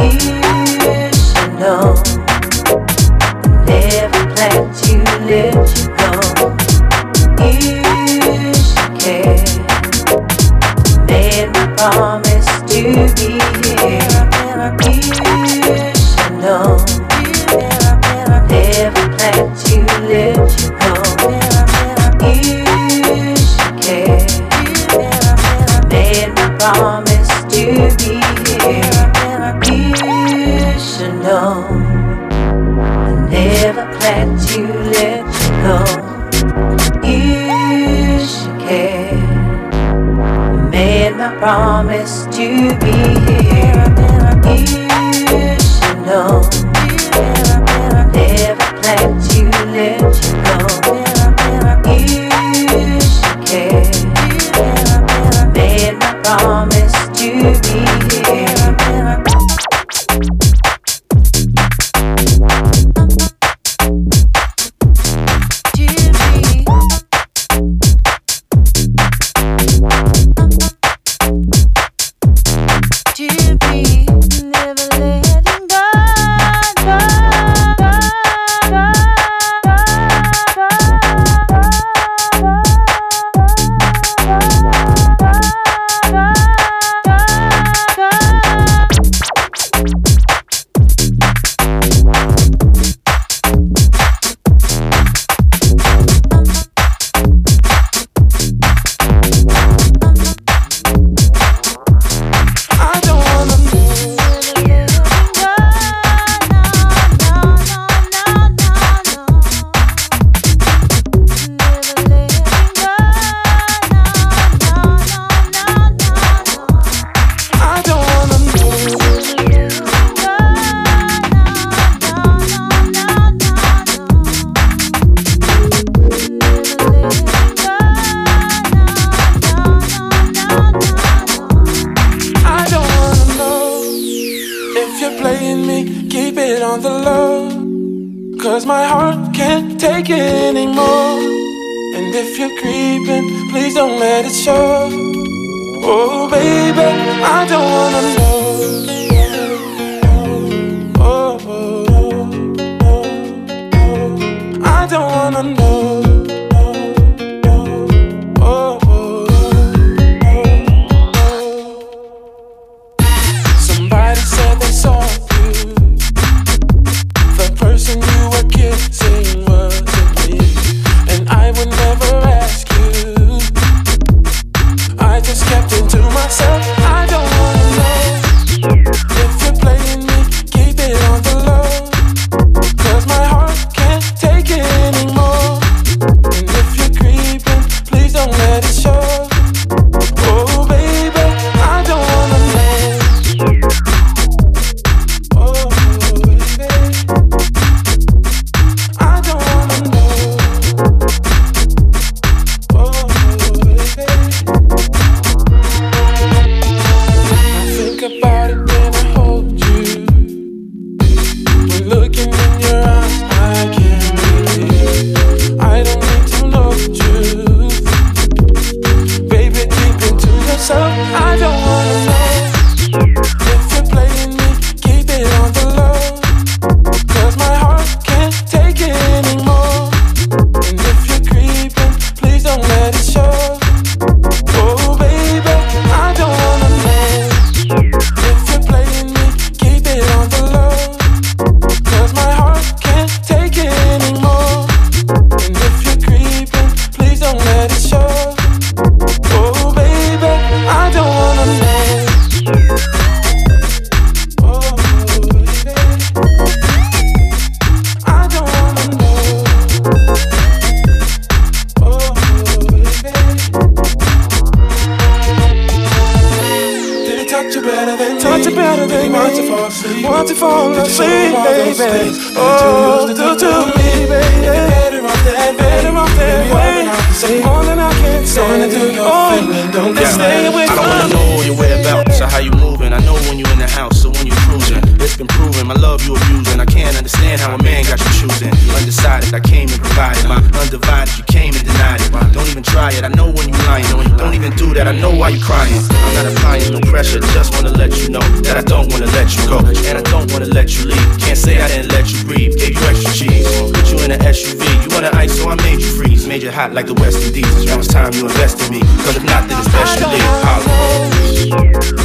you. Cause my heart can't take it anymore. And if you're creeping, please don't let it show. Oh, baby, I don't wanna know. Oh, don't get stay away me. I don't wanna know all your whereabouts or how you moving. I know when you in the house or when you cruising. It's been proven my love you abusing. I can't understand how a man got you choosing. Undecided, I came and provided my undivided. You came and denied it. Don't even try it. I know do that, I know why you crying. I'm not applying no pressure, just wanna let you know that I don't wanna let you go. And I don't wanna let you leave. Can't say I didn't let you breathe, gave you extra cheese. Put you in an SUV, you want an ice, so I made you freeze. Made you hot like the West Indies. Now it's time you invest in me. Cause if not, then it's best you leave. Holla.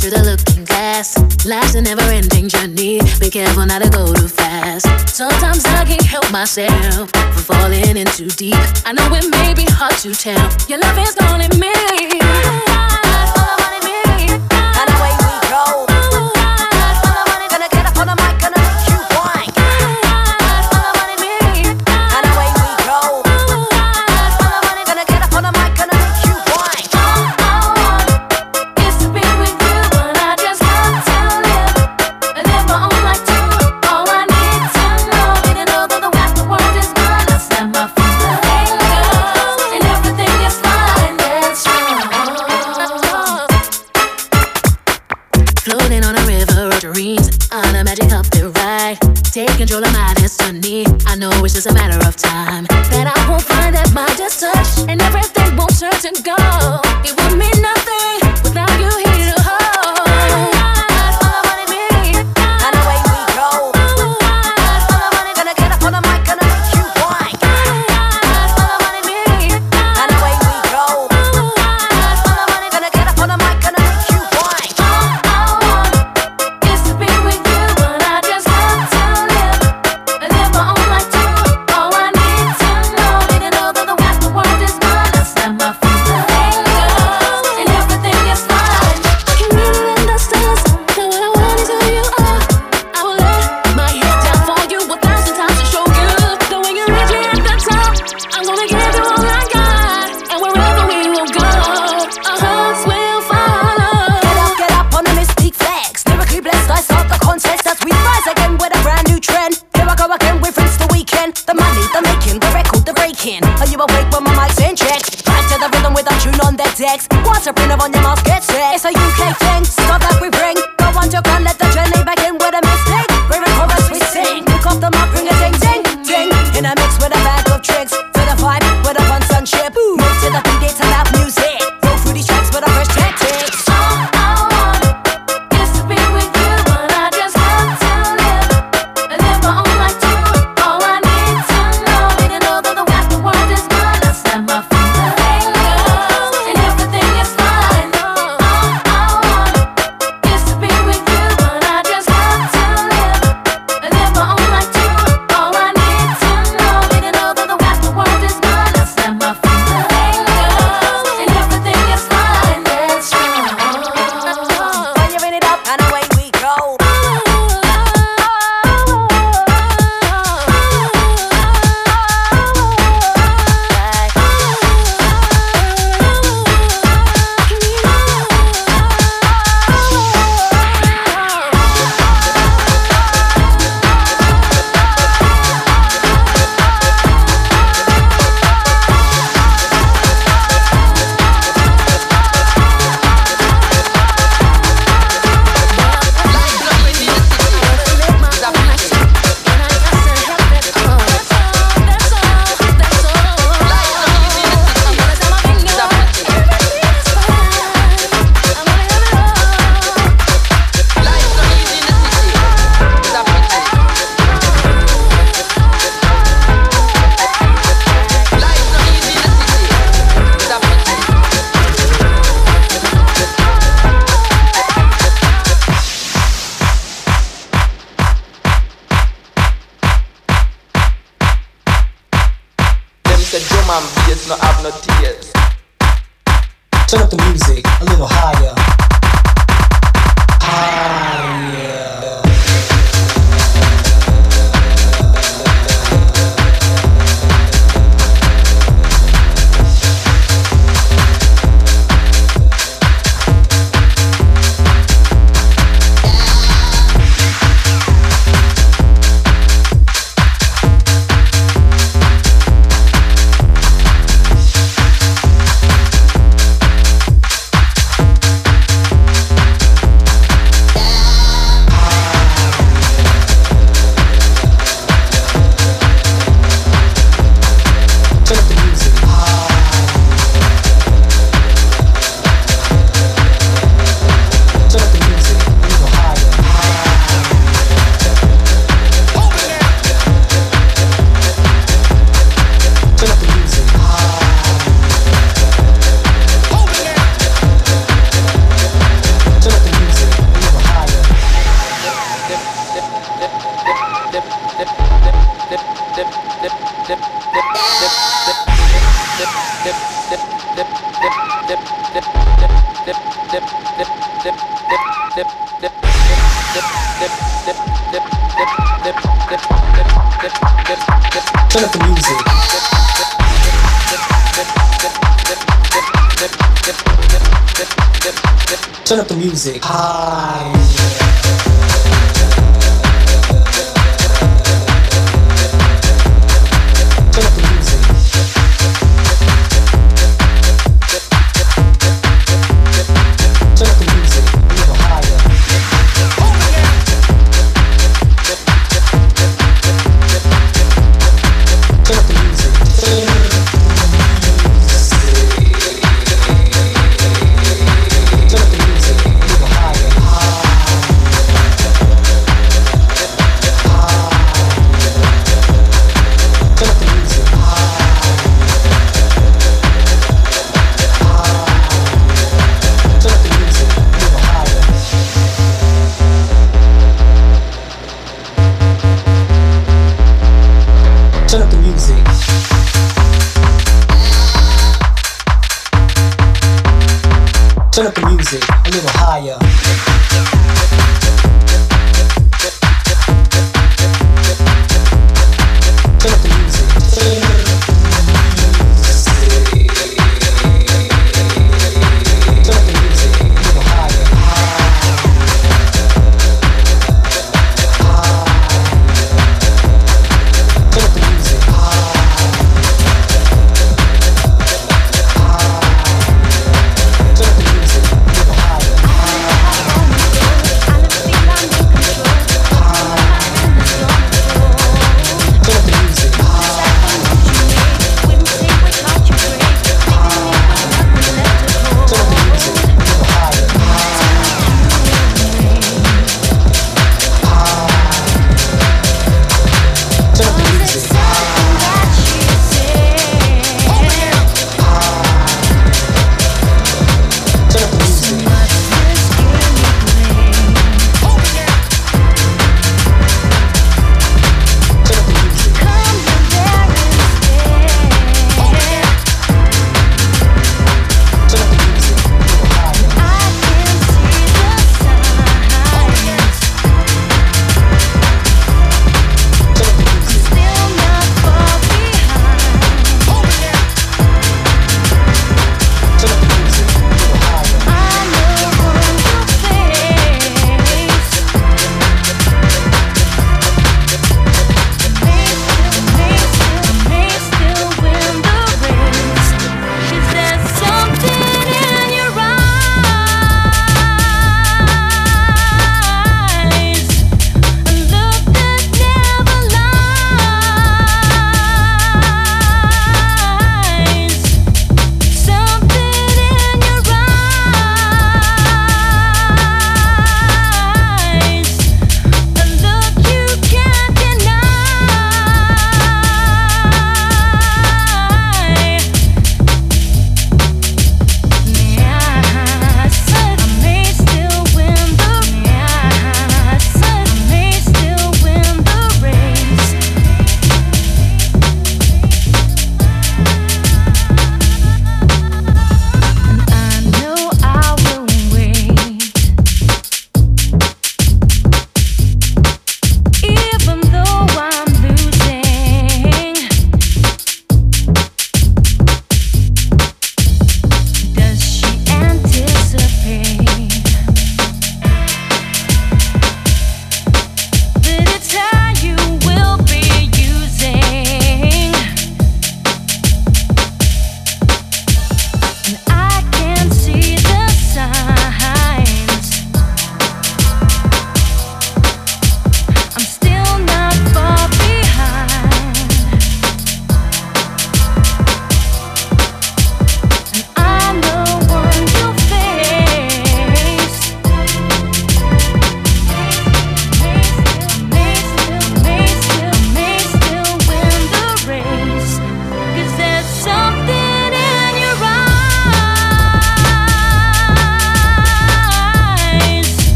Through the looking glass. Life's a never ending journey. Be careful not to go too fast. Sometimes I can't help myself from falling in too deep. I know it may be hard to tell. Your love is calling me.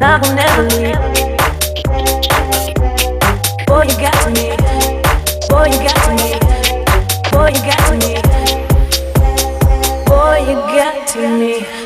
I will never leave. Boy, you got to me. Boy, you got to me. Boy, you got to me. Boy, you got to me.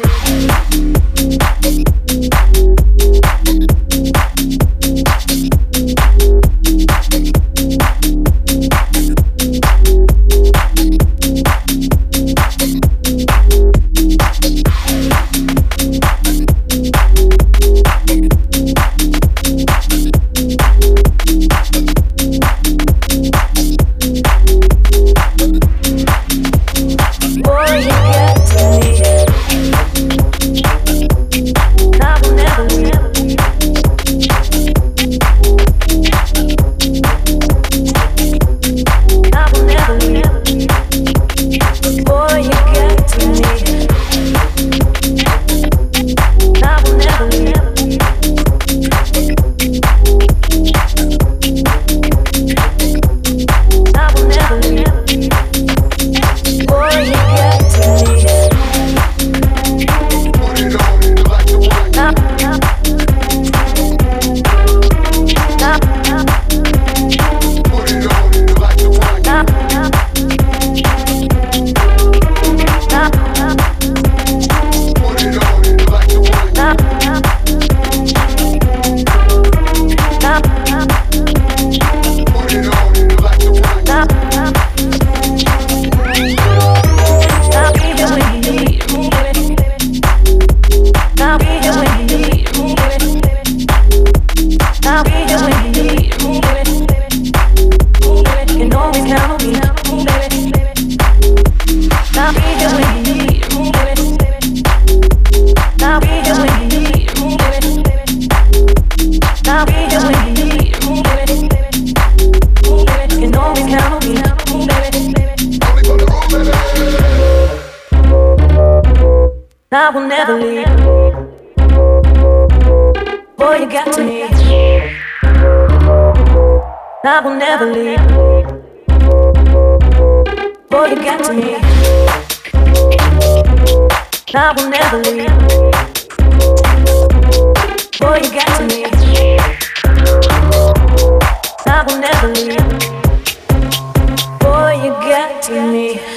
I will never leave. Boy, you got to me. I will never leave. Boy, you got to me. I will never leave. Boy, you got to me.